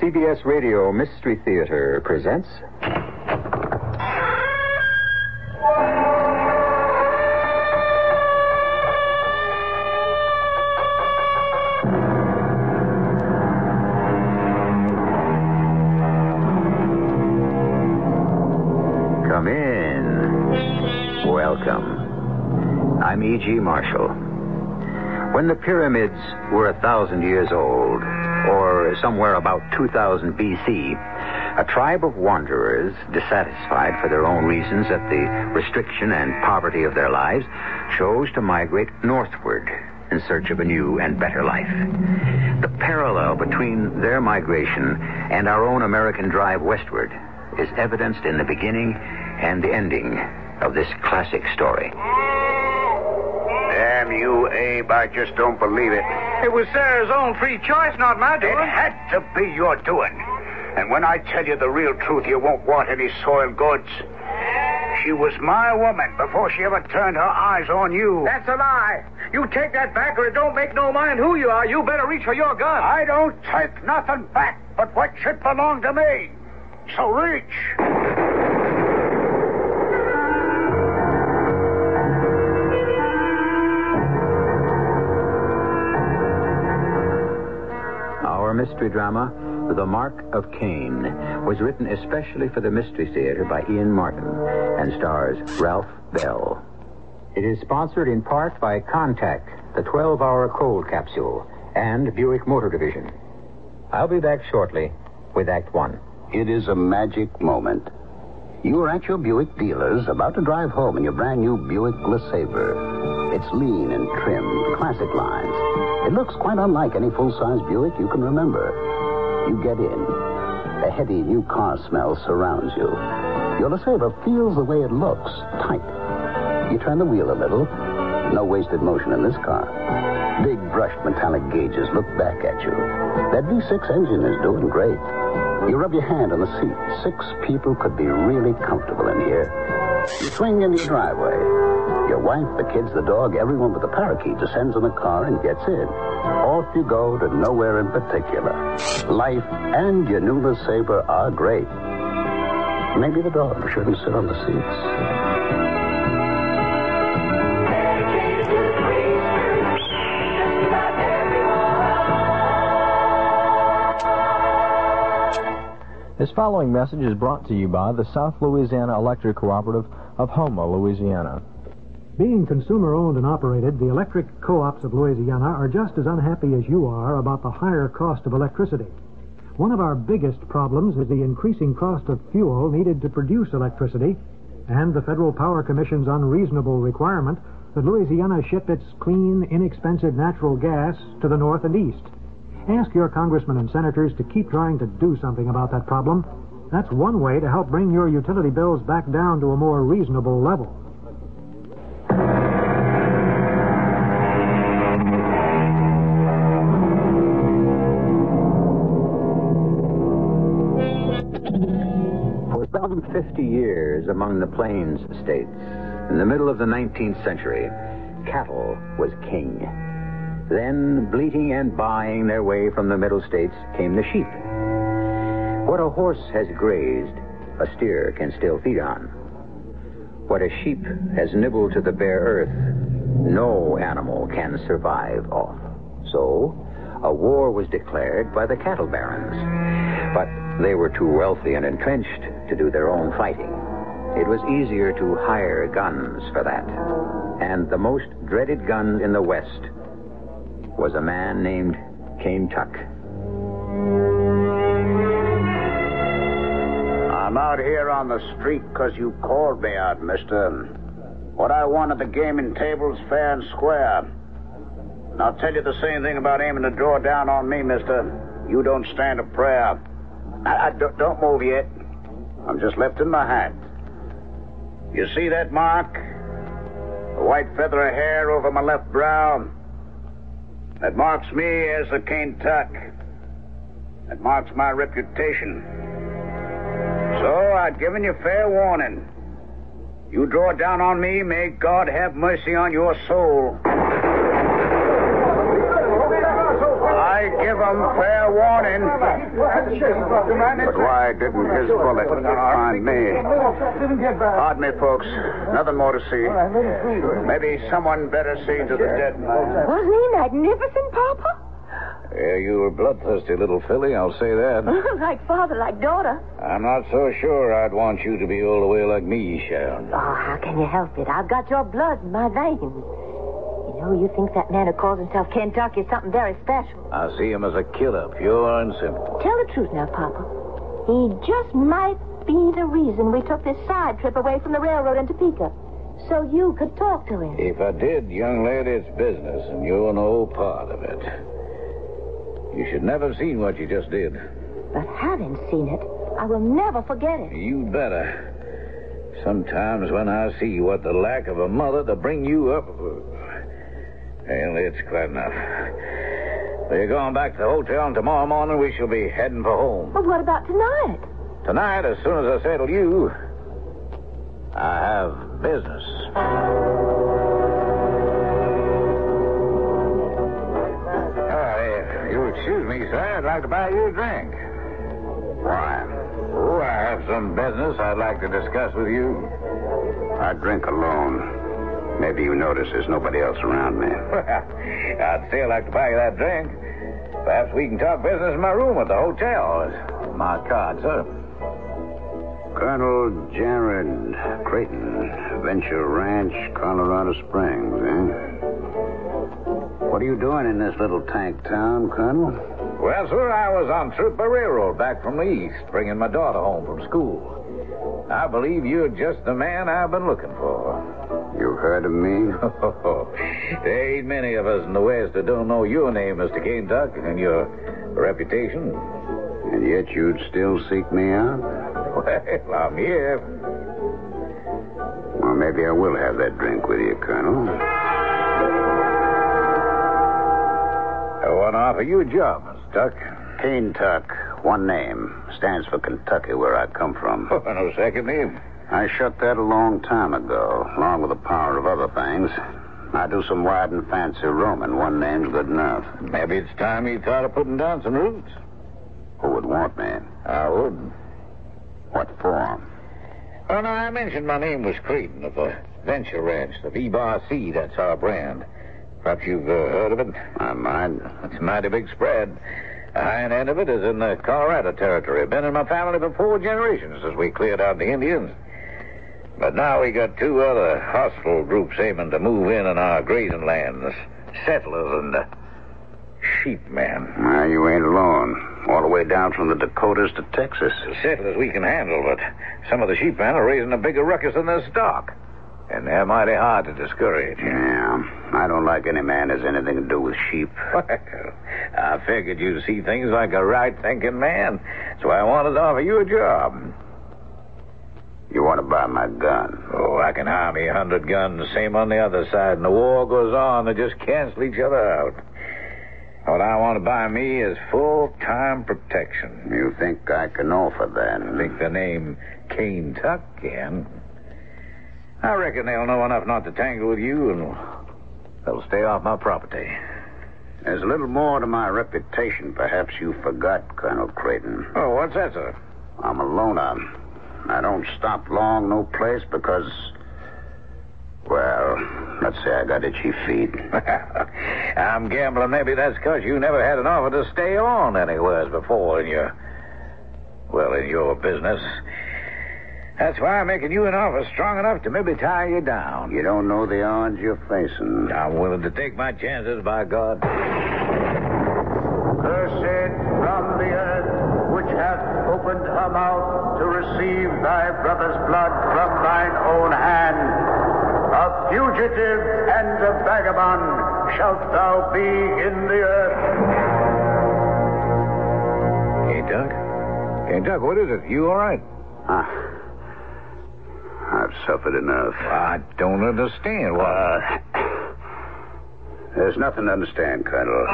CBS Radio Mystery Theater presents. Come in. Welcome. I'm E.G. Marshall. When the pyramids were a thousand years old, or somewhere about 2000 B.C., a tribe of wanderers, dissatisfied for their own reasons at the restriction and poverty of their lives, chose to migrate northward in search of a new and better life. The parallel between their migration and our own American drive westward is evidenced in the beginning and the ending of this classic story. Damn you, Abe. I just don't believe it. It was Sarah's own free choice, not my doing. It had to be your doing. And when I tell you the real truth, you won't want any soiled goods. She was my woman before she ever turned her eyes on you. That's a lie. You take that back or it don't make no mind who you are. You better reach for your gun. I don't take nothing back but what should belong to me. So reach. Mystery drama, The Mark of Cain, was written especially for the Mystery Theater by Ian Martin and stars Ralph Bell. It is sponsored in part by Contac, the 12 hour cold capsule, and Buick Motor Division. I'll be back shortly with Act One. It is a magic moment. You are at your Buick dealers, about to drive home in your brand new Buick LeSabre. It's lean and trim, classic lines. It looks quite unlike any full-size Buick you can remember. You get in. A heady new car smell surrounds you. Your LeSabre feels the way it looks, tight. You turn the wheel a little. No wasted motion in this car. Big brushed metallic gauges look back at you. That V6 engine is doing great. You rub your hand on the seat. Six people could be really comfortable in here. You swing into your driveway. Your wife, the kids, the dog, everyone but the parakeet descends in the car and gets in. Off you go to nowhere in particular. Life and your new LeSabre are great. Maybe the dog shouldn't sit on the seats. This following message is brought to you by the South Louisiana Electric Cooperative of Houma, Louisiana. Being consumer owned and operated, the electric co ops of Louisiana are just as unhappy as you are about the higher cost of electricity. One of our biggest problems is the increasing cost of fuel needed to produce electricity and the Federal Power Commission's unreasonable requirement that Louisiana ship its clean, inexpensive natural gas to the north and east. Ask your congressmen and senators to keep trying to do something about that problem. That's one way to help bring your utility bills back down to a more reasonable level. For some 50 years among the Plains states, in the middle of the 19th century, cattle was king. Then, bleating and buying their way from the middle states, came the sheep. What a horse has grazed, a steer can still feed on. What a sheep has nibbled to the bare earth, no animal can survive off. So, a war was declared by the cattle barons. But they were too wealthy and entrenched to do their own fighting. It was easier to hire guns for that. And the most dreaded gun in the West was a man named Kane Tuck. I'm out here on the street because you called me out, mister. What I want at the gaming table's fair and square. And I'll tell you the same thing about aiming to draw down on me, mister. You don't stand a prayer. I, I, don't, don't move yet. I'm just lifting my hat. You see that mark? The white feather of hair over my left brow? That marks me as the Tuck. That marks my reputation. So I've given you fair warning. You draw down on me, may God have mercy on your soul. I give him fair warning. But why didn't his bullet find me? Pardon me, folks. Nothing more to see. Maybe someone better see to the dead. Wasn't he magnificent, Papa? Yeah, you were bloodthirsty, little filly, I'll say that. like father, like daughter. I'm not so sure I'd want you to be all the way like me, Sharon. Oh, how can you help it? I've got your blood in my veins. You know, you think that man who calls himself Kentucky is something very special. I see him as a killer, pure and simple. Tell the truth now, Papa. He just might be the reason we took this side trip away from the railroad in Topeka. So you could talk to him. If I did, young lady, it's business, and you're no part of it. You should never have seen what you just did. But having seen it, I will never forget it. You better. Sometimes when I see what the lack of a mother to bring you up. Well, it's quite enough. We're going back to the hotel, and tomorrow morning we shall be heading for home. But what about tonight? Tonight, as soon as I settle you, I have business. If you'll excuse me, sir. I'd like to buy you a drink. Why? Oh, I have some business I'd like to discuss with you. I drink alone. Maybe you notice there's nobody else around me. Well, I'd still like to buy you that drink. Perhaps we can talk business in my room at the hotel. My card, sir. Colonel Jared Creighton, Venture Ranch, Colorado Springs, eh? What are you doing in this little tank town, Colonel? Well, sir, I was on trip by railroad back from the east, bringing my daughter home from school. I believe you're just the man I've been looking for. You heard of me? there ain't many of us in the West that don't know your name, Mr. Kentuck, and your reputation. And yet you'd still seek me out? Well, I'm here. Well, maybe I will have that drink with you, Colonel. I want to offer you a job, Mr. Tuck. Kane Tuck, one name, stands for Kentucky, where I come from. Oh, no second name. I shut that a long time ago, along with the power of other things. I do some wide and fancy roaming. One name's good enough. Maybe it's time you thought of putting down some roots. Who would want me? I would. What for? Oh, well, now, I mentioned my name was Creighton of the Venture Ranch, the V-Bar C. That's our brand. Perhaps you've uh, heard of it? I might. It's a mighty big spread. The hind end of it is in the Colorado Territory. Been in my family for four generations since we cleared out the Indians. But now we got two other hostile groups aiming to move in on our grazing lands. Settlers and the sheep men. Well, you ain't alone. All the way down from the Dakotas to Texas. The settlers we can handle, but some of the sheep men are raising a bigger ruckus than their stock. And they're mighty hard to discourage. Yeah, I don't like any man that has anything to do with sheep. Well, I figured you'd see things like a right-thinking man. So I wanted to offer you a job. You want to buy my gun? Oh, I can hire me a hundred guns, same on the other side, and the war goes on. They just cancel each other out. What I want to buy me is full-time protection. You think I can offer that? I think the name Kane Tuck can. I reckon they'll know enough not to tangle with you, and they'll stay off my property. There's a little more to my reputation. Perhaps you forgot, Colonel Creighton. Oh, what's that, sir? I'm a loner. I don't stop long no place because, well, let's say I got itchy feet. I'm gambling maybe that's because you never had an offer to stay on anywheres before in your, well, in your business. That's why I'm making you an offer strong enough to maybe tie you down. You don't know the odds you're facing. I'm willing to take my chances, by God. Cursed from the earth, which hath opened her mouth to receive thy brother's blood from thine own hand. A fugitive and a vagabond shalt thou be in the earth. Kane Tuck? Kane Tuck, what is it? You all right? Ah. I've suffered enough. I don't understand. Why? Uh, there's nothing to understand, Colonel.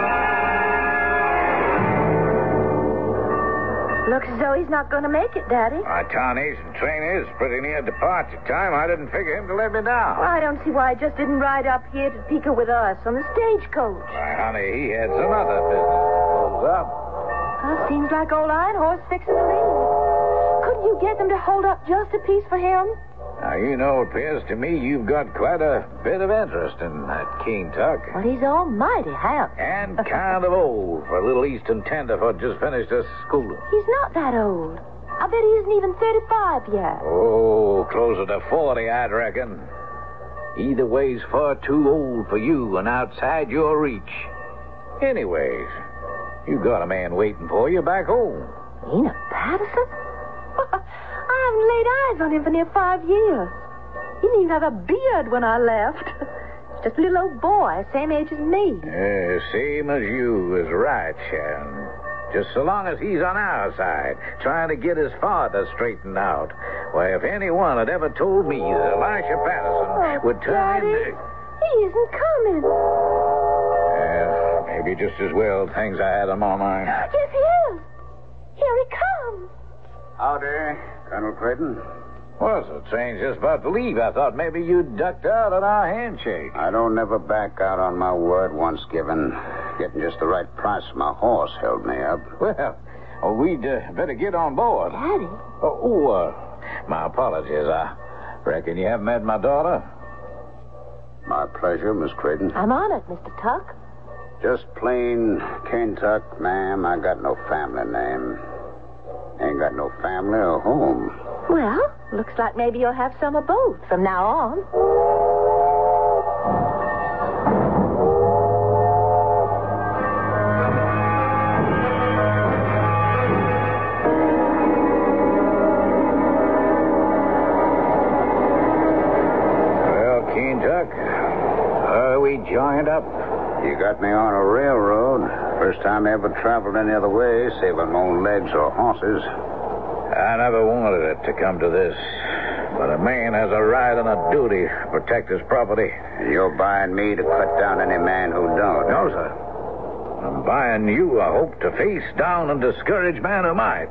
Looks as though he's not going to make it, Daddy. My tarnation train is pretty near departure time. I didn't figure him to let me down. Well, I don't see why he just didn't ride up here to Topeka with us on the stagecoach. Why, honey, he had some other business to close up. Well, seems like old Iron Horse fixing to leave. Couldn't you get them to hold up just a piece for him? Now, you know, it appears to me you've got quite a bit of interest in that Kane Tuck. Well, he's almighty handsome. And kind of old for a little Eastern tenderfoot just finished his schooling. He's not that old. I bet he isn't even 35 yet. Oh, closer to 40, I'd reckon. Either way's far too old for you and outside your reach. Anyways, you got a man waiting for you back home. Enoch Patterson? I haven't laid eyes on him for near five years. He didn't even have a beard when I left. Just a little old boy, same age as me. Uh, same as you is right, Sharon. Just so long as he's on our side, trying to get his father straightened out. Why, if anyone had ever told me that Elisha Patterson oh, would turn Daddy, into... He isn't coming. Well, maybe just as well things I had on my mind. Yes, he is. Here he comes. Howdy, Colonel Creighton. Well, the train's just about to leave. I thought maybe you'd ducked out on our handshake. I don't never back out on my word once given. Getting just the right price for my horse held me up. Well, oh, we'd uh, better get on board. Daddy? Oh, oh uh, my apologies. I reckon you haven't met my daughter? My pleasure, Miss Creighton. I'm honored, Mr. Tuck. Just plain Kentuck, ma'am. I got no family name. Ain't got no family or home. Well, looks like maybe you'll have some of both from now on. Well, Kentuck, are we joined up? You got me on a railroad. First time I ever traveled any other way, save on my own legs or horses. I never wanted it to come to this. But a man has a right and a duty to protect his property. And you're buying me to cut down any man who don't. No, sir. I'm buying you a hope to face down and discourage man who might.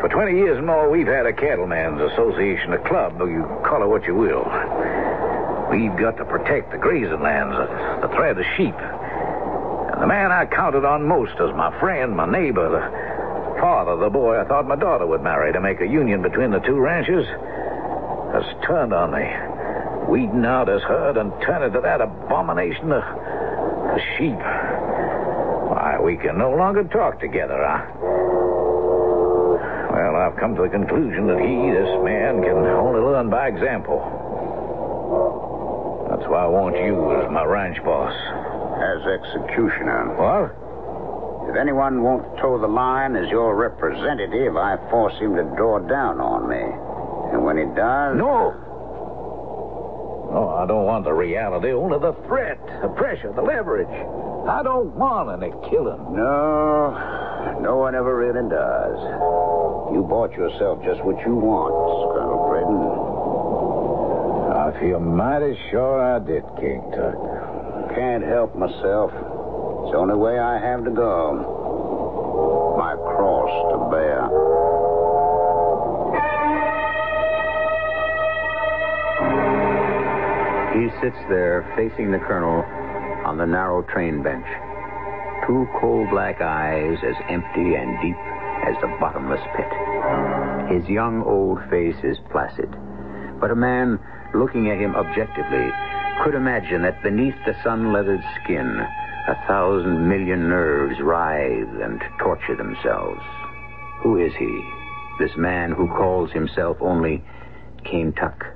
For 20 years and more, we've had a cattleman's association, a club, though you call it what you will. We've got to protect the grazing lands, the thread of sheep. The man I counted on most as my friend, my neighbor, the father the boy I thought my daughter would marry to make a union between the two ranches, has turned on me, weeding out his herd and turning to that abomination of, of sheep. Why, we can no longer talk together, huh? Well, I've come to the conclusion that he, this man, can only learn by example. That's why I want you as my ranch boss. As executioner. What? If anyone won't toe the line as your representative, I force him to draw down on me. And when he does. No! No, I don't want the reality, only the threat, the pressure, the leverage. I don't want any killing. No, no one ever really does. You bought yourself just what you want, Colonel Creighton. I feel mighty sure I did, Kane Tuck. Can't help myself. It's the only way I have to go. My cross to bear. He sits there facing the colonel on the narrow train bench. Two coal black eyes as empty and deep as the bottomless pit. His young old face is placid, but a man looking at him objectively could imagine that beneath the sun-leathered skin, a thousand million nerves writhe and torture themselves. Who is he, this man who calls himself only Tuck?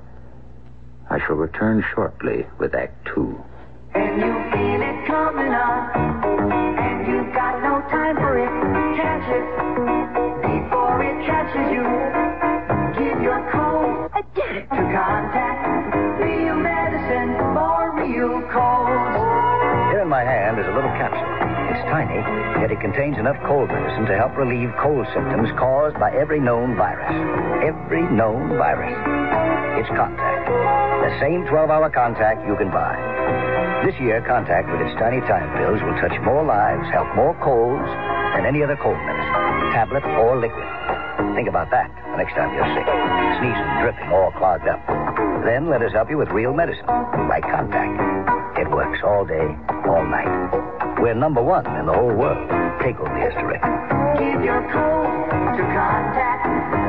I shall return shortly with Act Two. And you feel it coming on, and you've got no time for it. Catch it before it catches you. Give your cold to Contac. My hand is a little capsule. It's tiny, yet it contains enough cold medicine to help relieve cold symptoms caused by every known virus. Every known virus. It's Contac. The same 12-hour Contac you can buy. This year, Contac with its tiny time pills will touch more lives, help more colds than any other cold medicine, tablet or liquid. Think about that the next time you're sick. Sneezing, dripping, all clogged up. Then let us help you with real medicine, like Contac. It works all day, all night. We're number one in the whole world. Take over the history. Give your cold to Contac.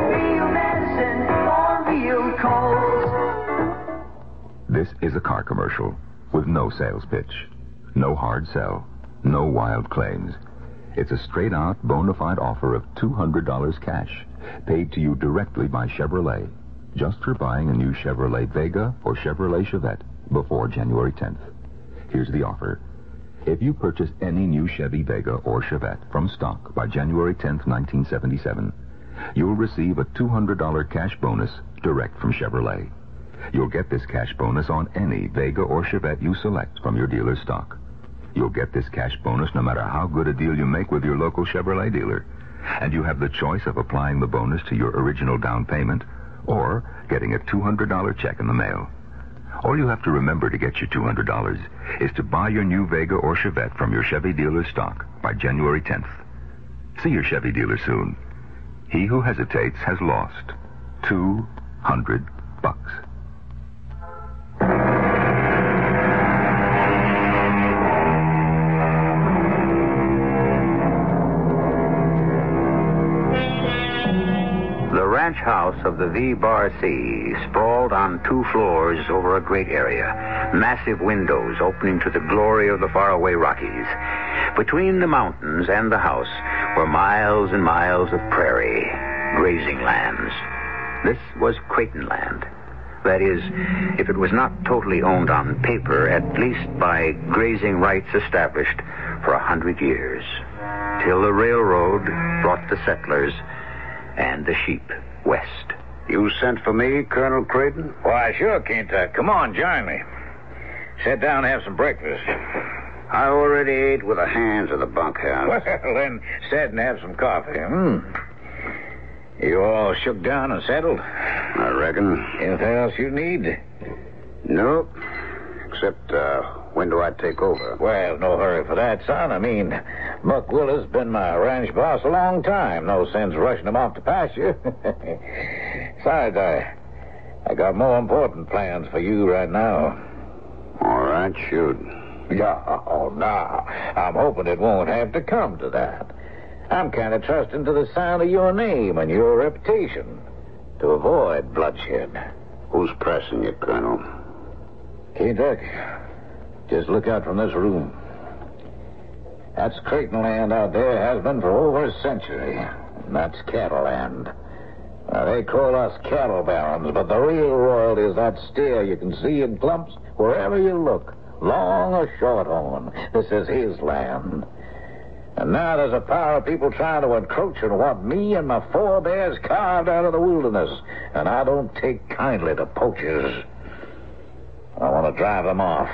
Real medicine for real colds. This is a car commercial with no sales pitch, no hard sell, no wild claims. It's a straight out bona fide offer of $200 cash, paid to you directly by Chevrolet, just for buying a new Chevrolet Vega or Chevrolet Chevette before January 10th. Here's the offer. If you purchase any new Chevy Vega or Chevette from stock by January 10th, 1977, you'll receive a $200 cash bonus direct from Chevrolet. You'll get this cash bonus on any Vega or Chevette you select from your dealer's stock. You'll get this cash bonus no matter how good a deal you make with your local Chevrolet dealer. And you have the choice of applying the bonus to your original down payment or getting a $200 check in the mail. All you have to remember to get your $200 is to buy your new Vega or Chevette from your Chevy dealer's stock by January 10th. See your Chevy dealer soon. He who hesitates has lost 200 bucks. House of the V Bar C sprawled on two floors over a great area, massive windows opening to the glory of the faraway Rockies. Between the mountains and the house were miles and miles of prairie, grazing lands. This was Creighton land. That is, if it was not totally owned on paper, at least by grazing rights established for a hundred years, till the railroad brought the settlers and the sheep west. You sent for me, Colonel Creighton? Why, sure, Kent. Come on, join me. Sit down and have some breakfast. I already ate with the hands of the bunkhouse. Well, then sit and have some coffee. Hmm. You all shook down and settled? I reckon. Anything else you need? Nope. Except uh, When do I take over? Well, no hurry for that, son. I mean, Buck Willis been my ranch boss a long time. No sense rushing him off to pasture. Besides, I, I got more important plans for you right now. All right, shoot. Yeah, oh, no. I'm hoping it won't have to come to that. I'm kind of trusting to the sound of your name and your reputation to avoid bloodshed. Who's pressing you, Colonel? Kentucky. Just look out from this room. That's Creighton land out there, has been for over a century. And that's cattle land. Now, they call us cattle barons, but the real royalty is that steer you can see in clumps wherever you look, long or shorthorn. This is his land. And now there's a power of people trying to encroach on what me and my forebears carved out of the wilderness. And I don't take kindly to poachers. I want to drive them off.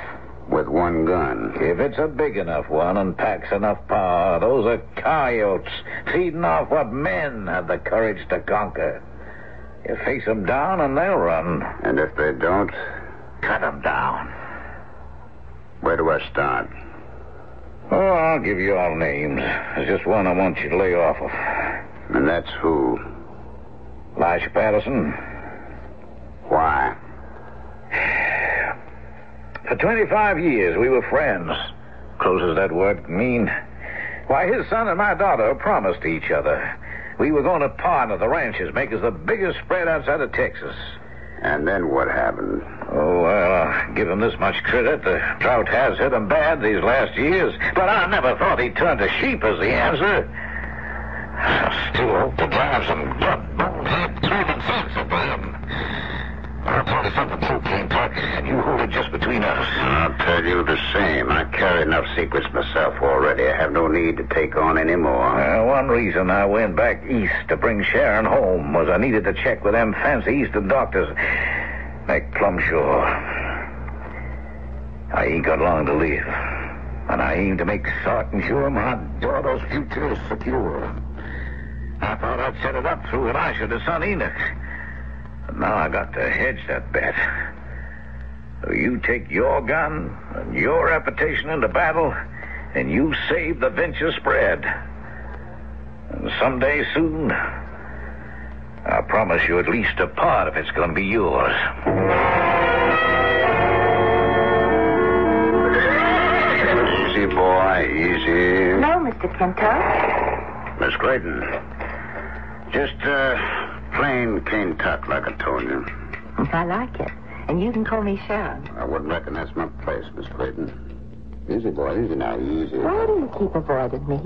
With one gun. If it's a big enough one and packs enough power, those are coyotes feeding off what men have the courage to conquer. You face them down and they'll run. And if they don't? Cut them down. Where do I start? Oh, I'll give you all names. There's just one I want you to lay off of. And that's who? Elisha Patterson. Why? For 25 years, we were friends. Close as that word can mean. Why, his son and my daughter promised each other. We were going to partner the ranches, make us the biggest spread outside of Texas. And then what happened? Oh, well, I'll give him this much credit. The drought has hit him bad these last years. But I never thought he'd turn to sheep as the answer. I still hope to drive some gut bonehead common sense into him. I'll tell you something too, Kentucky, and you hold it just between us. I'll tell you the same. I carry enough secrets myself already. I have no need to take on any more. Uh, one reason I went back east to bring Sharon home was I needed to check with them fancy eastern doctors. Make plumb sure. I ain't got long to live. And I aim to make certain sure my daughter's future is secure. I thought I'd set it up through Elisha to the son Enoch. But now I got to hedge that bet. So you take your gun and your reputation into battle, and you save the venture spread. And someday soon, I promise you at least a part of it's going to be yours. Easy, boy, easy. No, Mr. Kentuck. Miss Creighton. Just, uh, plain Kane Tuck, like I told you. I like it. And you can call me Sharon. I wouldn't reckon that's my place, Miss Creighton. Easy, boy, easy now, easy. Why do you keep avoiding me?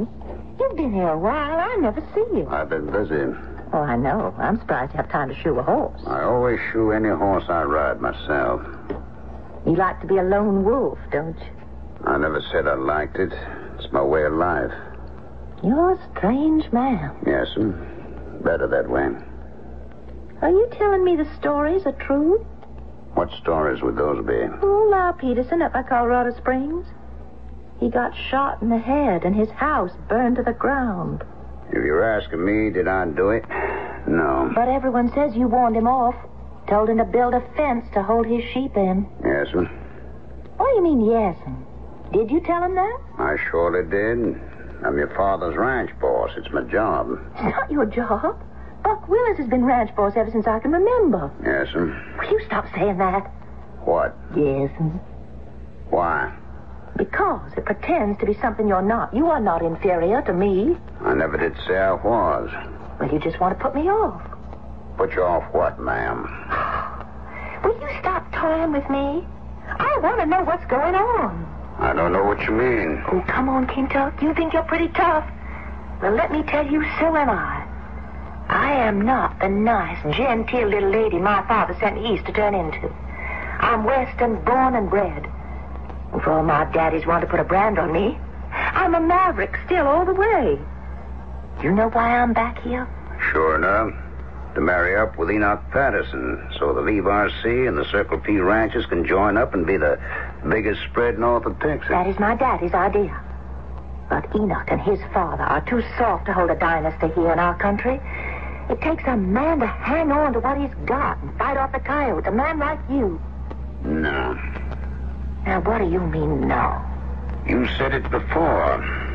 You've been here a while. I never see you. I've been busy. Oh, I know. I'm surprised you have time to shoe a horse. I always shoe any horse I ride myself. You like to be a lone wolf, don't you? I never said I liked it. It's my way of life. You're a strange man. Yes, sir. Better that way. Are you telling me the stories are true? What stories would those be? Oh, Lyle Peterson up by Colorado Springs. He got shot in the head and his house burned to the ground. If you're asking me, did I do it? No. But everyone says you warned him off. Told him to build a fence to hold his sheep in. Yes, sir. What do you mean, yes? Did you tell him that? I surely did. I'm your father's ranch boss. It's my job. It's not your job. Buck Willis has been ranch boss ever since I can remember. Yes, sir. Will you stop saying that? What? Yes. Why? Because it pretends to be something you're not. You are not inferior to me. I never did say I was. Well, you just want to put me off. Put you off what, ma'am? Will you stop toying with me? I want to know what's going on. I don't know what you mean. Oh, come on, Kentuck. You think you're pretty tough. Well, let me tell you, so am I. I am not the nice, genteel little lady my father sent east to turn into. I'm Western born and bred. And for all my daddies want to put a brand on me, I'm a maverick still all the way. You know why I'm back here? Sure enough. To marry up with Enoch Patterson so the V-Bar C and the Circle P ranches can join up and be the biggest spread north of Texas. That is my daddy's idea. But Enoch and his father are too soft to hold a dynasty here in our country. It takes a man to hang on to what he's got and fight off the coyotes. A man like you. No. Now, what do you mean, no? You said it before.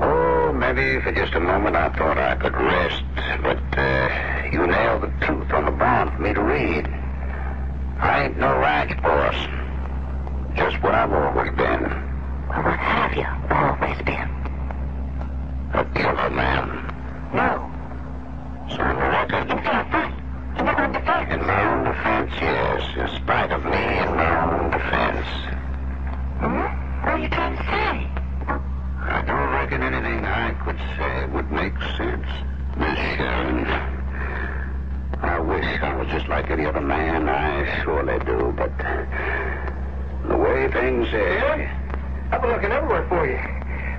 Oh, maybe for just a moment I thought I could rest, but uh, you nailed the truth on the bond for me to read. I ain't no ranch boss. Just what I've always been. Well, what have you always been? A killer man. No. So on the record. In my own defense, yes. In spite of me, in my own defense. Hmm? What are you trying to say? I don't reckon anything I could say would make sense, Miss Sharon. I wish I was just like any other man. I surely do, but the way things are. I've been looking everywhere for you.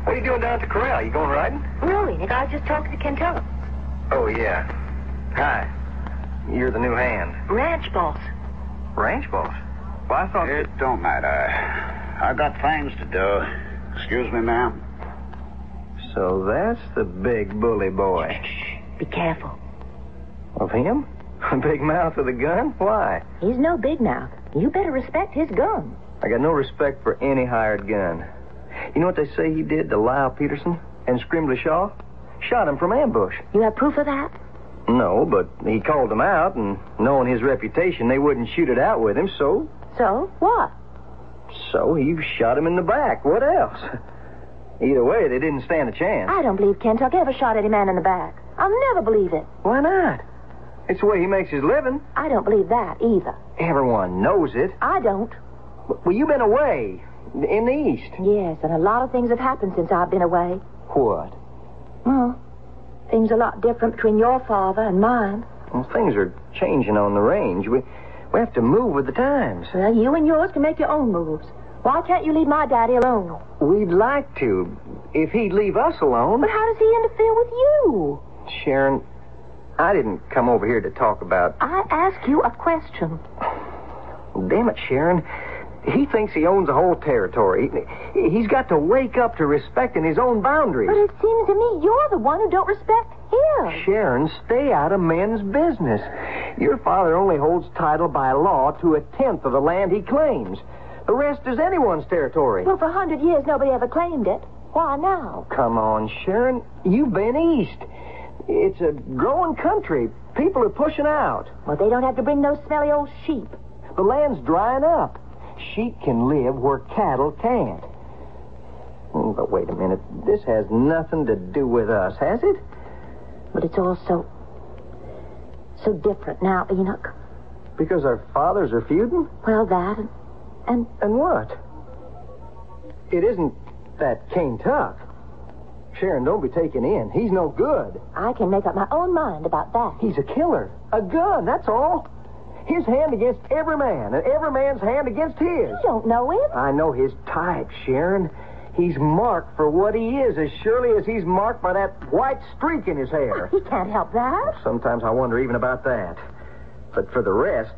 What are you doing down at the corral? You going riding? No, Enoch, I was just talking to Kentucky. Oh, yeah. Hi. You're the new hand. Ranch boss. Ranch boss? Well, I thought... It don't matter. I got things to do. Excuse me, ma'am. So that's the big bully boy. Be careful. Of him? A big mouth with a gun? Why? He's no big mouth. You better respect his gun. I got no respect for any hired gun. You know what they say he did to Lyle Peterson and Scrimbley Shaw? Shot him from ambush. You have proof of that? No, but he called them out, and knowing his reputation, they wouldn't shoot it out with him, so. So? What? So he shot him in the back. What else? Either way, they didn't stand a chance. I don't believe Kentucky ever shot any man in the back. I'll never believe it. Why not? It's the way he makes his living. I don't believe that either. Everyone knows it. I don't. Well, you've been away in the East. Yes, and a lot of things have happened since I've been away. What? Well, things are a lot different between your father and mine. Well, things are changing on the range. We we have to move with the times. Well, you and yours can make your own moves. Why can't you leave my daddy alone? We'd like to, if he'd leave us alone. But how does he interfere with you? Sharon, I didn't come over here to talk about. I ask you a question. Damn it, Sharon. He thinks he owns the whole territory. He's got to wake up to respecting his own boundaries. But it seems to me you're the one who don't respect him. Sharon, stay out of men's business. Your father only holds title by law to a tenth of the land he claims. The rest is anyone's territory. Well, for a hundred years, nobody ever claimed it. Why now? Oh, come on, Sharon. You've been east. It's a growing country. People are pushing out. Well, they don't have to bring those smelly old sheep. The land's drying up. Sheep can live where cattle can't. Mm, But wait a minute. This has nothing to do with us, has it? But it's all so. so different now, Enoch. Because our fathers are feuding? Well, that and. and And what? It isn't that Kane Tuck. Sharon, don't be taken in. He's no good. I can make up my own mind about that. He's a killer. A gun, that's all. His hand against every man, and every man's hand against his. You don't know him. I know his type, Sharon. He's marked for what he is as surely as he's marked by that white streak in his hair. He can't help that. Sometimes I wonder even about that. But for the rest,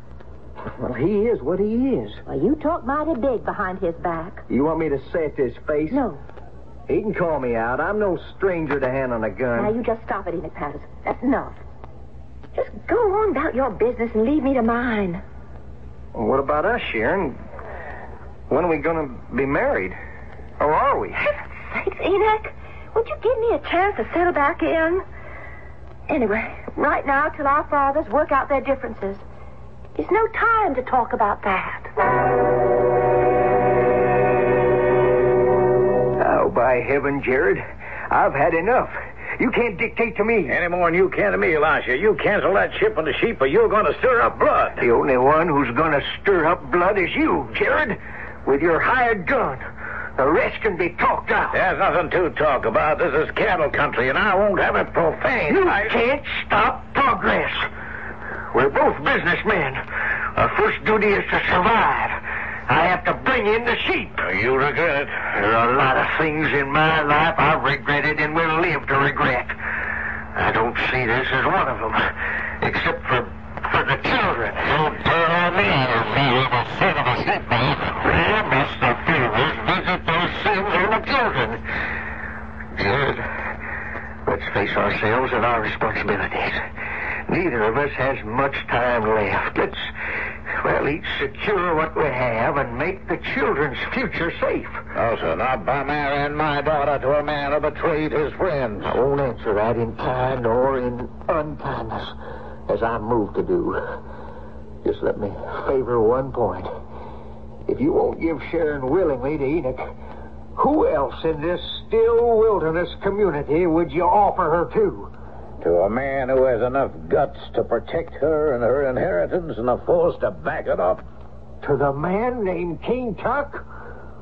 well, he is what he is. Well, you talk mighty big behind his back. You want me to say it to his face? No. He can call me out. I'm no stranger to handling a gun. Now, you just stop it, Enoch Patterson. That's enough. Just go on about your business and leave me to mine. Well, what about us, Sharon? When are we going to be married? Or are we? Thanks, Enoch. Would you give me a chance to settle back in? Anyway, right now, till our fathers work out their differences, it's no time to talk about that. Oh, by heaven, Jared. I've had enough. You can't dictate to me. Any more than you can to me, Elisha. You cancel that ship on the sheep or you're going to stir up blood. The only one who's going to stir up blood is you, Jared, with your hired gun. The rest can be talked out. There's nothing to talk about. This is cattle country, and I won't have it profaned. You I- can't stop progress. We're both businessmen. Our first duty is to survive. I have to bring in the sheep. You regret it. There are a lot of things in my life I've regretted and will live to regret. I don't see this as one of them, except for for the children. Oh, don't tell me being a son of a sheepdog. We must the feelers visit those sins on the children. Jared, let's face ourselves and our responsibilities. Neither of us has much time left. Let's well, each secure what we have and make the children's future safe. No, sir, not by marrying my daughter to a man who betrayed his friends. I won't answer that in kind or in unkindness, as I'm moved to do. Just let me favor one point. If you won't give Sharon willingly to Enoch, who else in this still wilderness community would you offer her to? To a man who has enough guts to protect her and her inheritance and the force to back it up. To the man named King Tuck?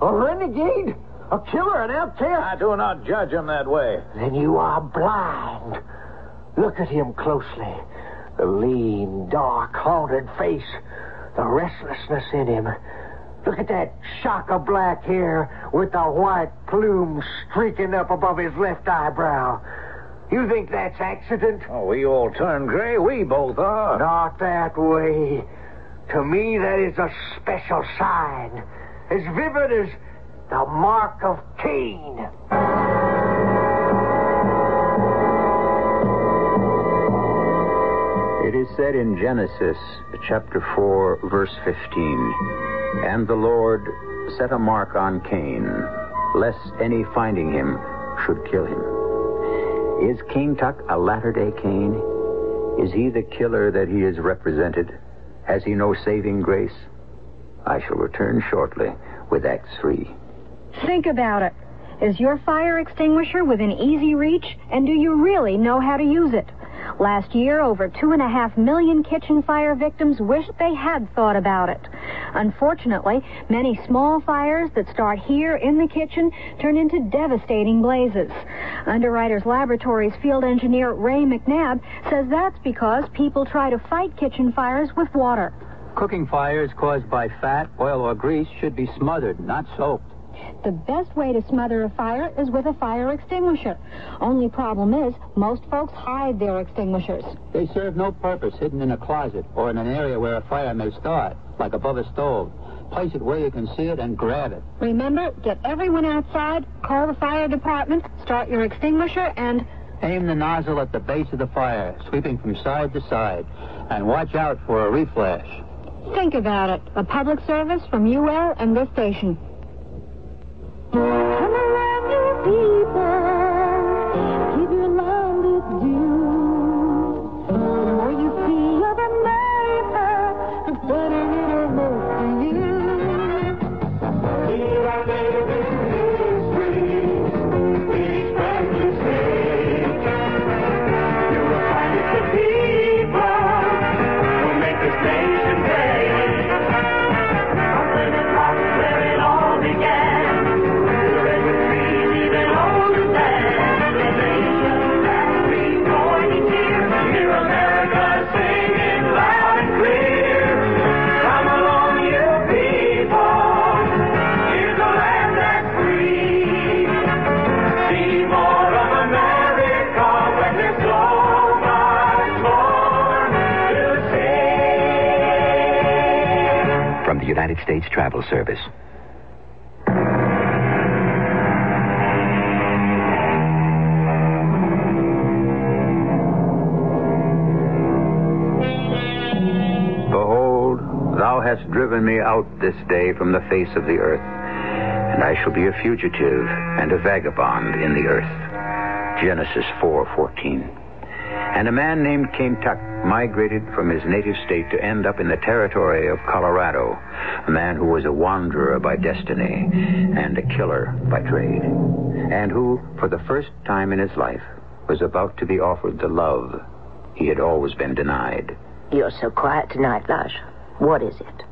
A renegade? A killer? An outcast? I do not judge him that way. Then you are blind. Look at him closely. The lean, dark, haunted face. The restlessness in him. Look at that shock of black hair with the white plume streaking up above his left eyebrow. You think that's accident? Oh, we all turn gray. We both are. Not that way. To me, that is a special sign. As vivid as the mark of Cain. It is said in Genesis chapter 4, verse 15, And the Lord set a mark on Cain, lest any finding him should kill him. Is King Tuck a latter day Cain? Is he the killer that he is represented? Has he no saving grace? I shall return shortly with Act 3. Think about it. Is your fire extinguisher within easy reach, and do you really know how to use it? Last year, over two and a half million kitchen fire victims wished they had thought about it. Unfortunately, many small fires that start here in the kitchen turn into devastating blazes. Underwriters Laboratories field engineer Ray McNabb says that's because people try to fight kitchen fires with water. Cooking fires caused by fat, oil, or grease should be smothered, not soaked. The best way to smother a fire is with a fire extinguisher. Only problem is, most folks hide their extinguishers. They serve no purpose hidden in a closet or in an area where a fire may start, like above a stove. Place it where you can see it and grab it. Remember, get everyone outside, call the fire department, start your extinguisher, and Aim the nozzle at the base of the fire, sweeping from side to side, and watch out for a reflash. think about it. A public service from UL and this station. Come along, you people. States Travel Service. Behold, thou hast driven me out this day from the face of the earth, and I shall be a fugitive and a vagabond in the earth. Genesis 4:14. And a man named King Tuck migrated from his native state to end up in the territory of Colorado, a man who was a wanderer by destiny and a killer by trade, and who, for the first time in his life, was about to be offered the love he had always been denied. You're so quiet tonight, Lasha. What is it?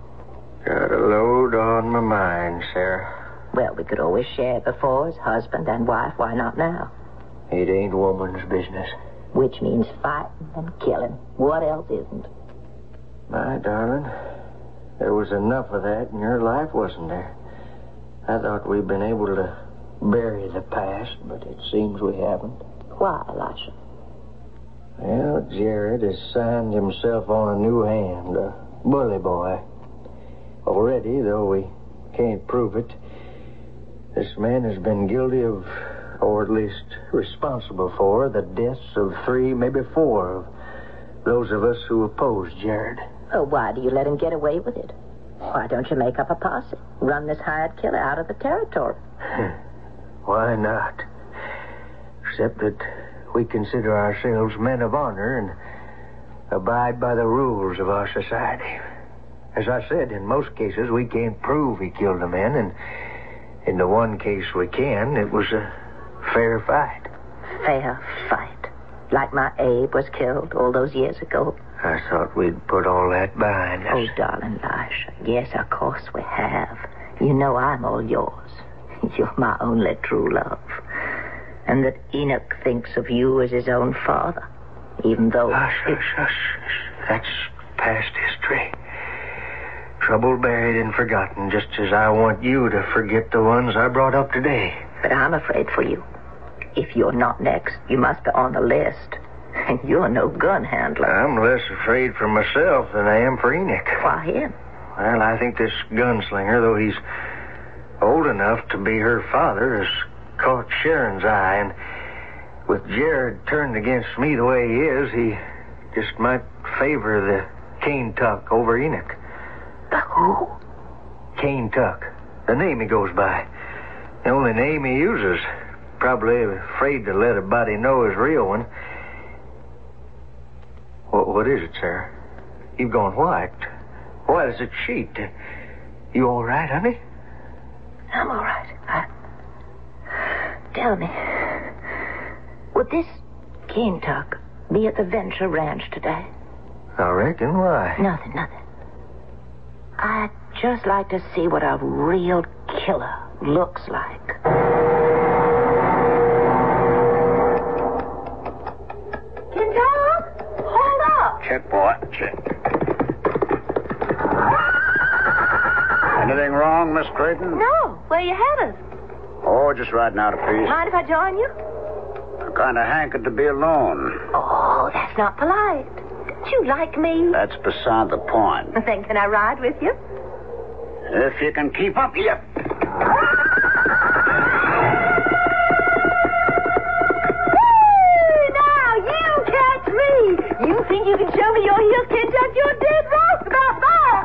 Got a load on my mind, Sarah. Well, we could always share before as husband and wife. Why not now? It ain't woman's business. Which means fighting and killing. What else isn't? My darling, there was enough of that in your life, wasn't there? I thought we'd been able to bury the past, but it seems we haven't. Why, Elisha? Well, Jared has signed himself on a new hand, a bully boy. Already, though we can't prove it, this man has been guilty of, or at least responsible for, the deaths of three, maybe four of those of us who opposed Jared. Oh, why do you let him get away with it? Why don't you make up a posse? Run this hired killer out of the territory. Why not? Except that we consider ourselves men of honor and abide by the rules of our society. As I said, in most cases we can't prove he killed the men, and in the one case we can, it was a fair fight. Fair fight. Like my Abe was killed all those years ago. I thought we'd put all that behind us. Oh, darling Lisha. Yes, of course we have. You know I'm all yours. You're my only true love. And that Enoch thinks of you as his own father. Even though. Hush, hush, hush. That's past history. Trouble buried and forgotten, just as I want you to forget the ones I brought up today. But I'm afraid for you. If you're not next, you must be on the list. And you're no gun handler. I'm less afraid for myself than I am for Enoch. Why him? Well, I think this gunslinger, though he's old enough to be her father, has caught Sharon's eye, and with Jared turned against me the way he is, he just might favor the Kane Tuck over Enoch. The who? Kane Tuck. The name he goes by. The only name he uses. Probably afraid to let a body know his real one. What, what is it, sir? You've gone white. White as a sheet. You all right, honey? I'm all right. I... Tell me, would this Kane Tuck be at the Venture Ranch today? I reckon. Why? Nothing, nothing. I'd just like to see what a real killer looks like. Kentuck, hold up. Check, boy. Check. Anything wrong, Miss Creighton? No, where you headed? Oh, just riding out a piece. Mind if I join you? I kind of hankered to be alone. Oh, that's not polite. Don't you like me? That's beside the point. Then can I ride with you? If you can keep up, yep. Me your? You're dead wrong about that.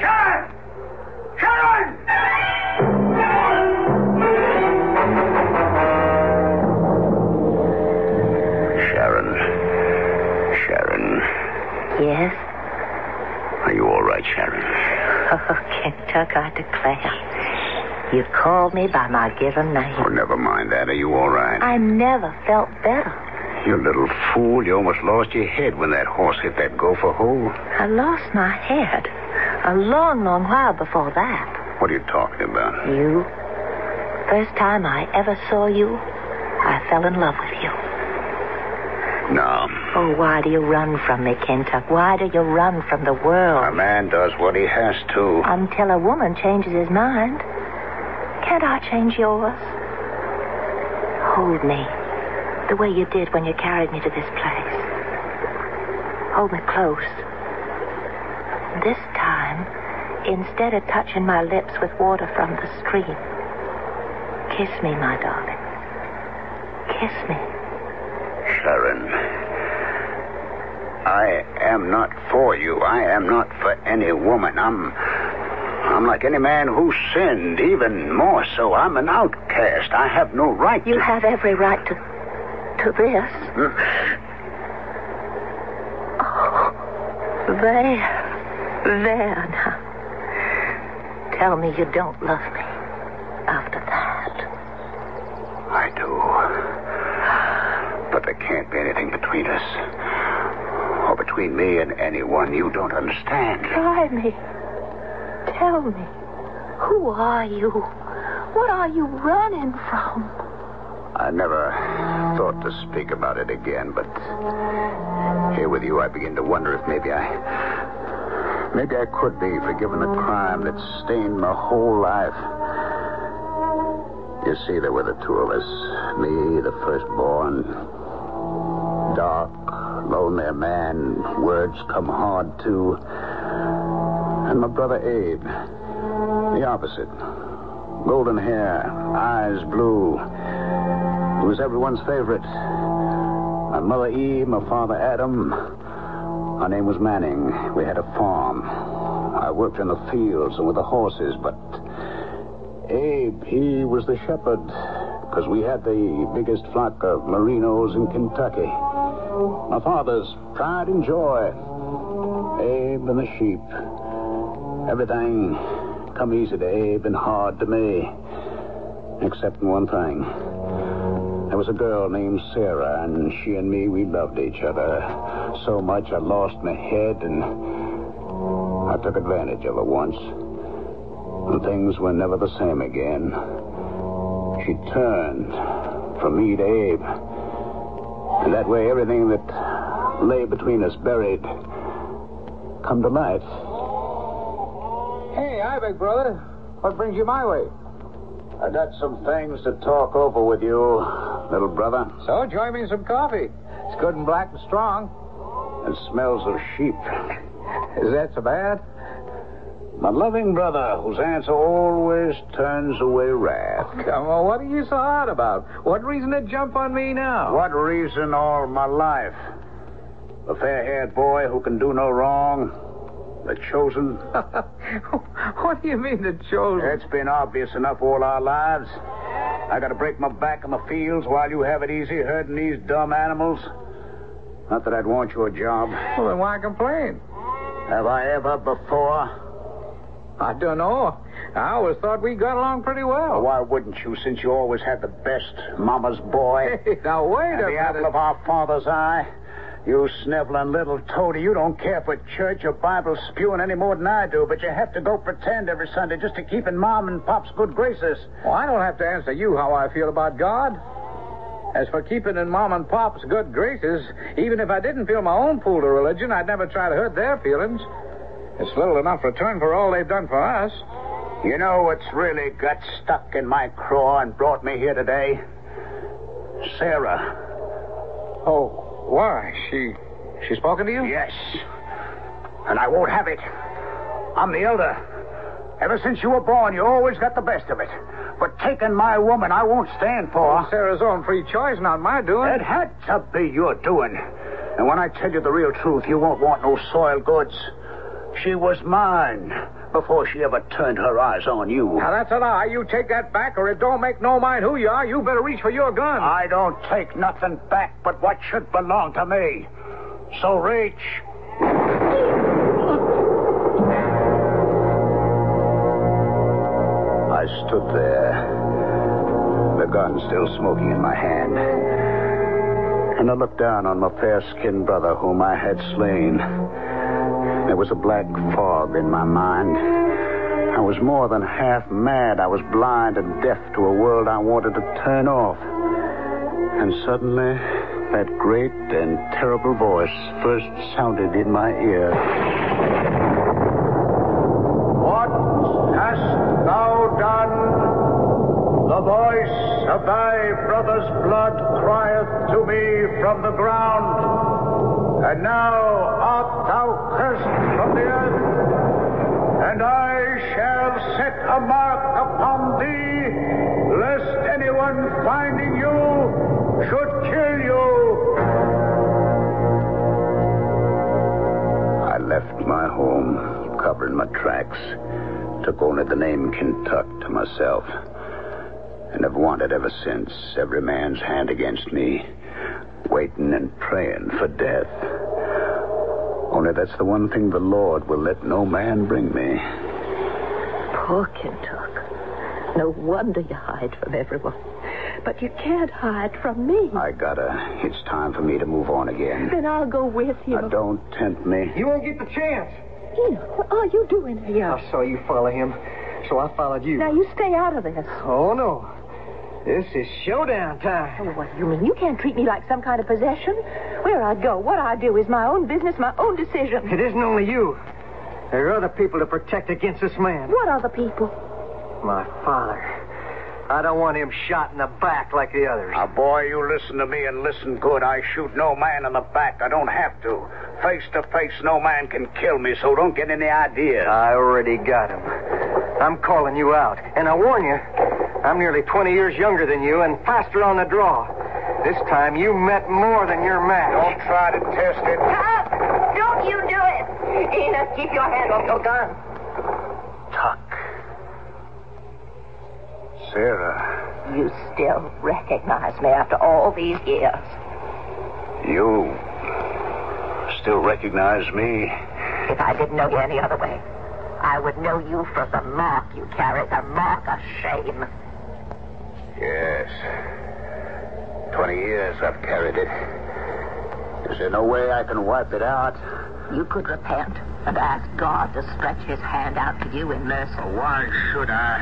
Sharon! Sharon! Sharon. Sharon. Yes? Are you all right, Sharon? Oh, Kentuck, I declare. You called me by my given name. Oh, never mind that. Are you all right? I never felt better. You little fool. You almost lost your head when that horse hit that gopher hole. I lost my head a long, long while before that. What are you talking about? You? First time I ever saw you, I fell in love with you. No. Oh, why do you run from me, Kentuck? Why do you run from the world? A man does what he has to. Until a woman changes his mind. Can't I change yours? Hold me. The way you did when you carried me to this place. Hold me close. This time, instead of touching my lips with water from the stream, kiss me, my darling. Kiss me. Sharon. I am not for you. I am not for any woman. I'm. I'm like any man who sinned, even more so. I'm an outcast. I have no right You to. have every right to. To this. Hmm? Oh, there. There now. Tell me you don't love me after that. I do. But there can't be anything between us. Or between me and anyone you don't understand. Try me. Tell me. Who are you? What are you running from? I never thought to speak about it again, but here with you, I begin to wonder if maybe I. Maybe I could be forgiven a crime that stained my whole life. You see, there were the two of us. Me, the firstborn. Dark, lonely man. Words come hard, too. And my brother Abe. The opposite. Golden hair, eyes blue. He was everyone's favorite. My mother Eve, my father Adam. Our name was Manning. We had a farm. I worked in the fields and with the horses, but Abe, he was the shepherd because we had the biggest flock of merinos in Kentucky. My father's pride and joy. Abe and the sheep. Everything come easy to Abe and hard to me. Except one thing. There was a girl named Sarah, and she and me, we loved each other so much I lost my head, and I took advantage of her once. And things were never the same again. She turned from me to Abe. And that way, everything that lay between us buried come to light. Hey, big brother. What brings you my way? I got some things to talk over with you, little brother. So, join me in some coffee. It's good and black and strong. It smells of sheep. Is that so bad? My loving brother, whose answer always turns away wrath. Oh, come on, what are you so hot about? What reason to jump on me now? What reason all my life? The fair-haired boy who can do no wrong. The chosen. what do you mean, the chosen? It's been obvious enough all our lives. I gotta break my back in the fields while you have it easy herding these dumb animals. Not that I'd want your job. Well, then why complain? Have I ever before? I don't know. I always thought we got along pretty well. Why wouldn't you, since you always had the best mama's boy? Hey, now wait and a the minute. apple of our father's eye. You sniveling little toady, you don't care for church or Bible spewing any more than I do, but you have to go pretend every Sunday just to keep in Mom and Pop's good graces. Well, I don't have to answer you how I feel about God. As for keeping in Mom and Pop's good graces, even if I didn't feel my own pull to religion, I'd never try to hurt their feelings. It's little enough return for all they've done for us. You know what's really got stuck in my craw and brought me here today? Sarah. Oh, why? She. She spoken to you? Yes. And I won't have it. I'm the elder. Ever since you were born, you always got the best of it. But taking my woman, I won't stand for. Well, Sarah's own free choice, not my doing. It had to be your doing. And when I tell you the real truth, you won't want no soiled goods. She was mine before she ever turned her eyes on you. Now, that's a lie. You take that back, or it don't make no mind who you are. You better reach for your gun. I don't take nothing back but what should belong to me. So reach. I stood there, the gun still smoking in my hand. And I looked down on my fair skinned brother whom I had slain. There was a black fog in my mind. I was more than half mad. I was blind and deaf to a world I wanted to turn off. And suddenly, that great and terrible voice first sounded in my ear. What hast thou done? The voice of thy brother's blood crieth to me from the ground. And now art thou cursed from the earth, and I shall set a mark upon thee, lest anyone finding you should kill you. I left my home, covering my tracks, took only the name Kentuck to myself, and have wanted ever since every man's hand against me, waiting and praying for death. Only that's the one thing the Lord will let no man bring me. Poor Kentuck. No wonder you hide from everyone. But you can't hide from me. I gotta. It's time for me to move on again. Then I'll go with you. Now, don't tempt me. You won't get the chance. Enoch, what are you doing here? I saw you follow him, so I followed you. Now you stay out of this. Oh, no. This is showdown time. Oh, what do you mean? You can't treat me like some kind of possession. Where I go, what I do is my own business, my own decision. It isn't only you. There are other people to protect against this man. What other people? My father. I don't want him shot in the back like the others. Now, boy, you listen to me and listen good. I shoot no man in the back. I don't have to. Face to face, no man can kill me, so don't get any ideas. I already got him. I'm calling you out. And I warn you, I'm nearly 20 years younger than you and faster on the draw. This time you met more than your match. Don't try to test it. Tuck! Don't you do it. Enoch, keep your hand off your gun. Tuck. Sarah, You still recognize me after all these years. you still recognize me? If I didn't know you any other way, I would know you for the mark you carry, the mark of shame. Yes. Twenty years I've carried it. Is there no way I can wipe it out? You could repent and ask God to stretch his hand out to you in mercy. Why should I?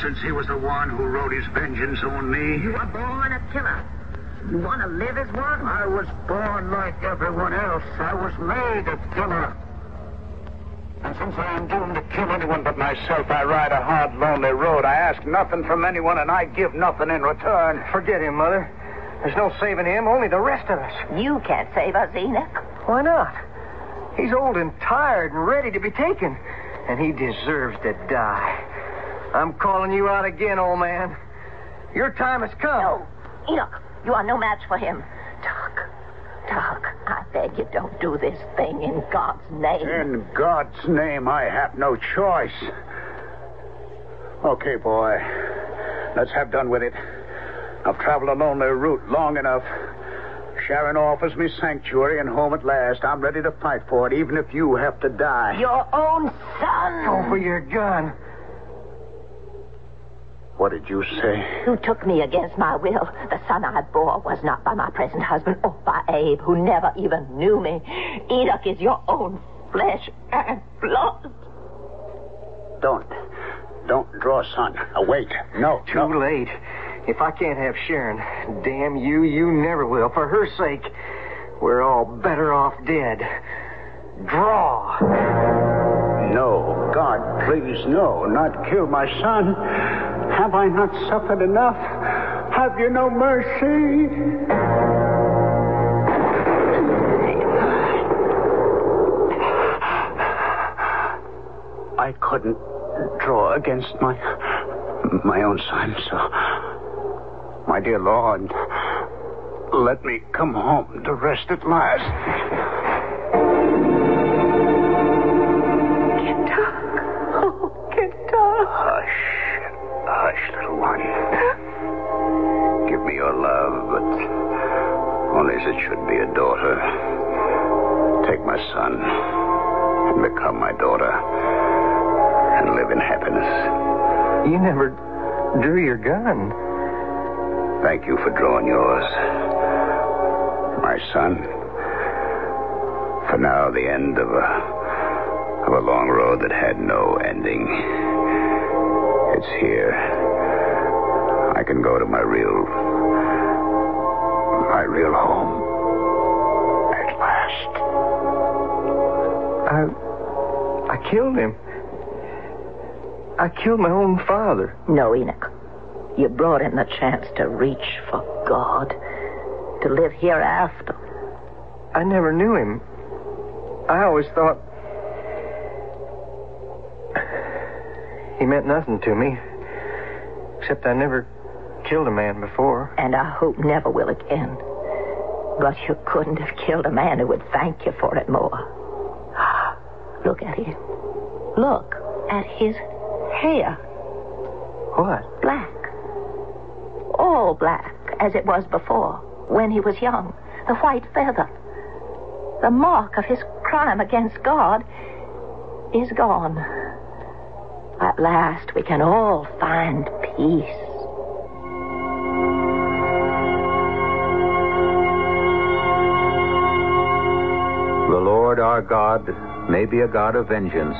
Since he was the one who wrote his vengeance on me. You were born a killer. You want to live as one? I was born like everyone else. I was made a killer. And since I am doomed to kill anyone but myself, I ride a hard, lonely road. I ask nothing from anyone, and I give nothing in return. Forget him, Mother. There's no saving him, only the rest of us. You can't save us, Enoch. Why not? He's old and tired and ready to be taken, and he deserves to die. I'm calling you out again, old man. Your time has come. No, Enoch, you are no match for him. Doc, Doc, I beg you don't do this thing in God's name. In God's name, I have no choice. Okay, boy. Let's have done with it. I've traveled a lonely route long enough. Sharon offers me sanctuary and home at last. I'm ready to fight for it, even if you have to die. Your own son. Go for your gun. What did you say? Who took me against my will. The son I bore was not by my present husband or by Abe, who never even knew me. Enoch is your own flesh and blood. Don't. Don't draw, son. Uh, wait. No. Too no. late. If I can't have Sharon, damn you, you never will. For her sake, we're all better off dead. Draw. No. God, please, no. Not kill my son. Have I not suffered enough? Have you no mercy? I couldn't draw against my my own son, so my dear Lord, let me come home to rest at last. Only as it should be a daughter. Take my son and become my daughter and live in happiness. You never drew your gun. Thank you for drawing yours. My son, for now, the end of a of a long road that had no ending. It's here. I can go to my real my real home at last. I I killed him. I killed my own father. No, Enoch. You brought him the chance to reach for God, to live hereafter. I never knew him. I always thought he meant nothing to me. Except I never killed a man before. And I hope never will again. But you couldn't have killed a man who would thank you for it more. Look at him. Look at his hair. What? Black. All black, as it was before, when he was young. The white feather. The mark of his crime against God is gone. At last, we can all find peace. Lord our God may be a God of vengeance,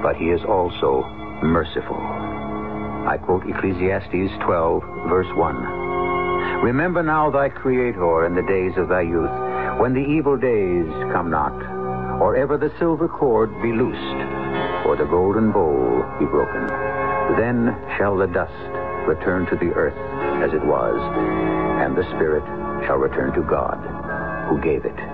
but he is also merciful. I quote Ecclesiastes 12, verse 1. Remember now thy Creator in the days of thy youth, when the evil days come not, or ever the silver cord be loosed, or the golden bowl be broken. Then shall the dust return to the earth as it was, and the spirit shall return to God who gave it.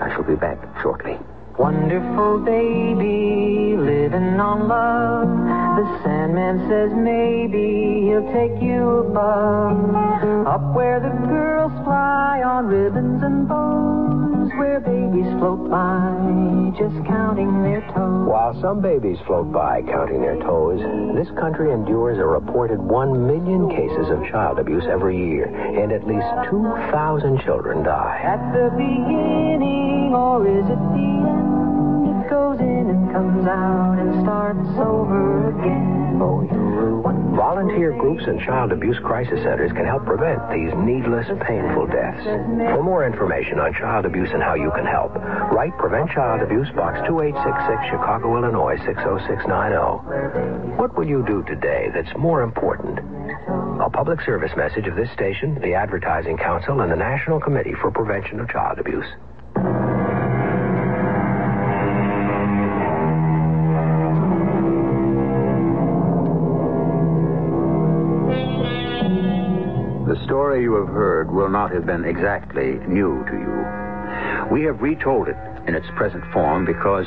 I shall be back shortly. Wonderful baby, living on love. The Sandman says maybe he'll take you above. Up where the girls fly on ribbons and bows. News where babies float by, just counting their toes. While some babies float by counting their toes, this country endures a reported 1 million cases of child abuse every year, and at least 2,000 children die. At the beginning, or is it the end? It goes in and comes out and starts over again. Oh, you Volunteer groups and child abuse crisis centers can help prevent these needless, painful deaths. For more information on child abuse and how you can help, write Prevent Child Abuse Box 2866, Chicago, Illinois 60690. What will you do today that's more important? A public service message of this station, the Advertising Council, and the National Committee for Prevention of Child Abuse. Story you have heard will not have been exactly new to you. We have retold it in its present form because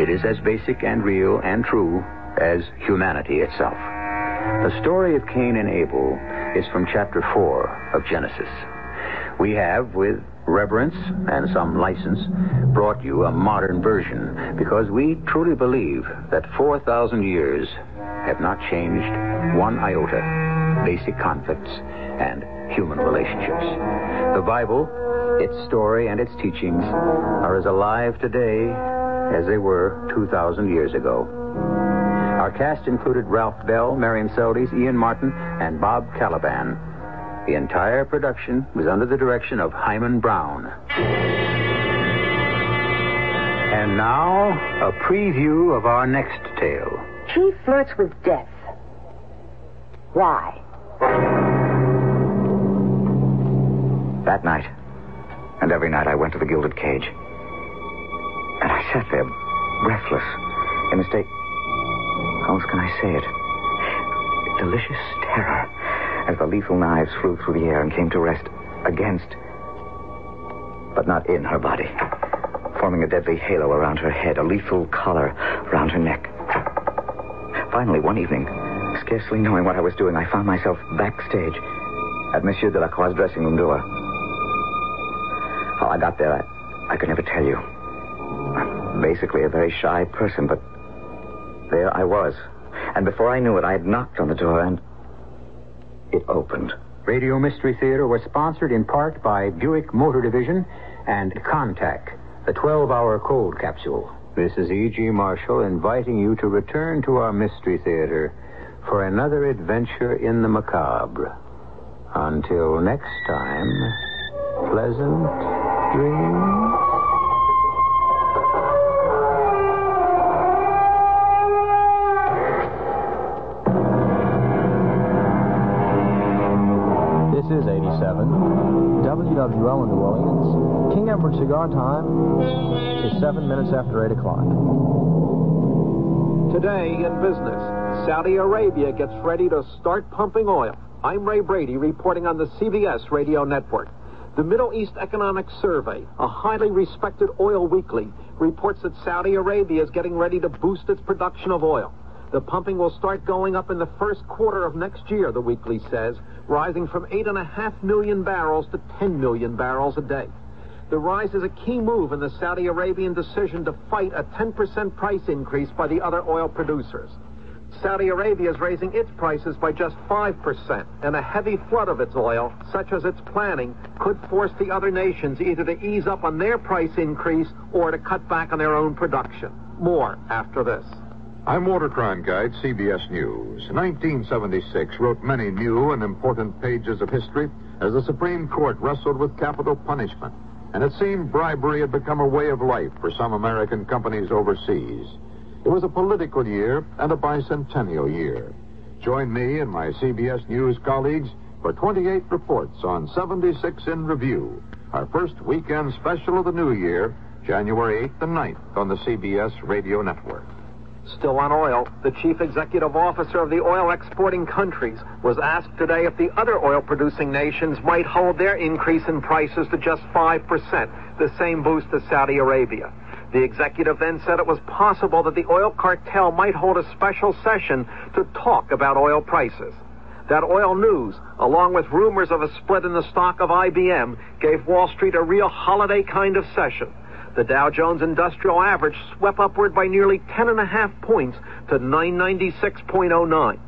it is as basic and real and true as humanity itself. The story of Cain and Abel is from chapter 4 of Genesis. We have, with reverence and some license, brought you a modern version because we truly believe that 4,000 years have not changed one iota basic conflicts and human relationships. The Bible, its story, and its teachings are as alive today as they were 2,000 years ago. Our cast included Ralph Bell, Marion Seldes, Ian Martin, and Bob Kaliban. The entire production was under the direction of Himan Brown. And now, a preview of our next tale. She flirts with death. Why? That night, and every night, I went to the Gilded Cage. And I sat there, breathless, in a state. How else can I say it? Delicious terror as the lethal knives flew through the air and came to rest against, but not in her body, forming a deadly halo around her head, a lethal collar around her neck. Finally, one evening, scarcely knowing what I was doing, I found myself backstage at Monsieur Delacroix's dressing room door. How I got there, I, I could never tell you. I'm basically a very shy person, but there I was. And before I knew it, I had knocked on the door and it opened. Radio Mystery Theater was sponsored in part by Buick Motor Division and Contac, the 12 hour cold capsule. This is E.G. Marshall inviting you to return to our Mystery Theater for another adventure in the macabre. Until next time, pleasant This is 87. WWL in New Orleans. King Edward cigar time is seven minutes after 8 o'clock. Today in business, Saudi Arabia gets ready to start pumping oil. I'm Ray Brady reporting on the CBS radio network. The Middle East Economic Survey, a highly respected oil weekly, reports that Saudi Arabia is getting ready to boost its production of oil. The pumping will start going up in the first quarter of next year, the weekly says, rising from 8.5 million barrels to 10 million barrels a day. The rise is a key move in the Saudi Arabian decision to fight a 10% price increase by the other oil producers. Saudi Arabia is raising its prices by just 5%, and a heavy flood of its oil, such as it's planning, could force the other nations either to ease up on their price increase or to cut back on their own production. More after this. I'm Walter Cronkite, CBS News. 1976 wrote many new and important pages of history as the Supreme Court wrestled with capital punishment. And it seemed bribery had become a way of life for some American companies overseas. It was a political year and a bicentennial year. Join me and my CBS News colleagues for 28 reports on 76 in Review, our first weekend special of the new year, January 8th and 9th on the CBS Radio Network. Still on oil, the chief executive officer of the oil exporting countries was asked today if the other oil producing nations might hold their increase in prices to just 5%, the same boost as Saudi Arabia. The executive then said it was possible that the oil cartel might hold a special session to talk about oil prices. That oil news, along with rumors of a split in the stock of IBM, gave Wall Street a real holiday kind of session. The Dow Jones Industrial Average swept upward by nearly 10.5 points to 996.09.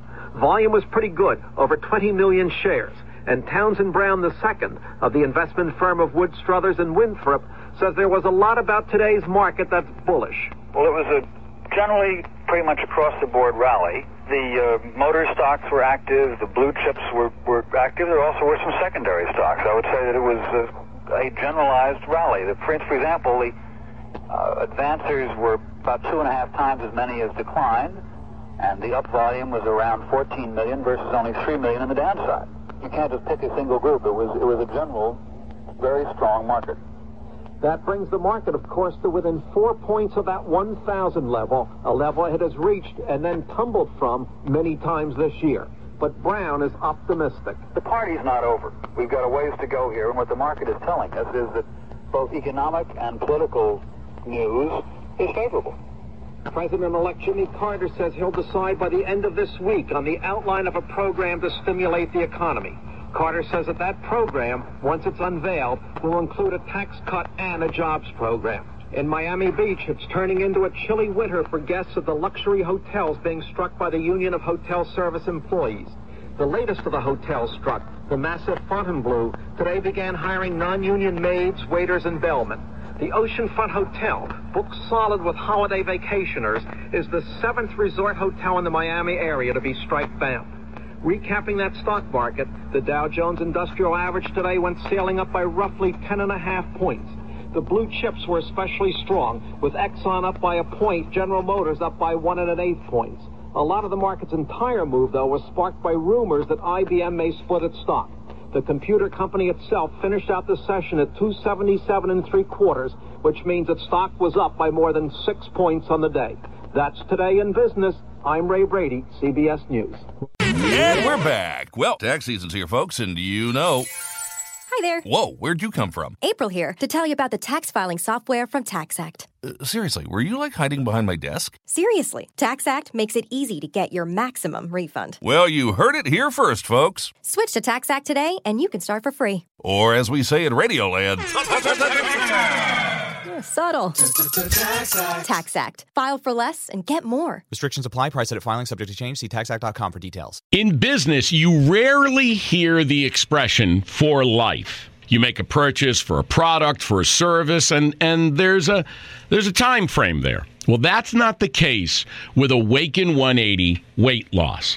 Volume was pretty good, over 20 million shares. And Townsend Brown II of the investment firm of Wood Struthers and Winthrop says there was a lot about today's market that's bullish. Well, it was a generally pretty much across the board rally. The uh, motor stocks were active, the blue chips were, were active. There also were some secondary stocks. I would say that it was a, a generalized rally. The, for, for example, the uh, advancers were about two and a half times as many as declined, and the up volume was around 14 million versus only 3 million in the downside. You can't just pick a single group. It was, it was a general, very strong market. That brings the market, of course, to within four points of that 1,000 level, a level it has reached and then tumbled from many times this year. But Brown is optimistic. The party's not over. We've got a ways to go here, and what the market is telling us is that both economic and political news is favorable. President-elect Jimmy Carter says he'll decide by the end of this week on the outline of a program to stimulate the economy. Carter says that that program, once it's unveiled, will include a tax cut and a jobs program. In Miami Beach, it's turning into a chilly winter for guests of the luxury hotels being struck by the Union of Hotel Service Employees. The latest of the hotels struck, the massive Fontainebleau, today began hiring non-union maids, waiters, and bellmen. The Oceanfront Hotel, booked solid with holiday vacationers, is the seventh resort hotel in the Miami area to be strike-bound. Recapping that stock market, the Dow Jones Industrial Average today went sailing up by roughly 10.5 points. The blue chips were especially strong, with Exxon up by a point, General Motors up by one and an eighth points. A lot of the market's entire move, though, was sparked by rumors that IBM may split its stock. The computer company itself finished out the session at 277 and three quarters, which means its stock was up by more than six points on the day. That's today in business. I'm Ray Brady, CBS News. And we're back. Well, tax season's here, folks, and you know. Hi there. Whoa, where'd you come from? April here to tell you about the tax filing software from TaxAct. Uh, seriously, were you like hiding behind my desk? Seriously, TaxAct makes it easy to get your maximum refund. Well, you heard it here first, folks. Switch to TaxAct today and you can start for free. Or as we say in Radioland, Yeah, Tax Act. File for less and get more. Restrictions apply. Price at filing subject to change. See taxact.com for details. In business, you rarely hear the expression for life. You make a purchase for a product, for a service, and, and there's a there's a time frame there. Well, that's not the case with Awaken 180 weight loss.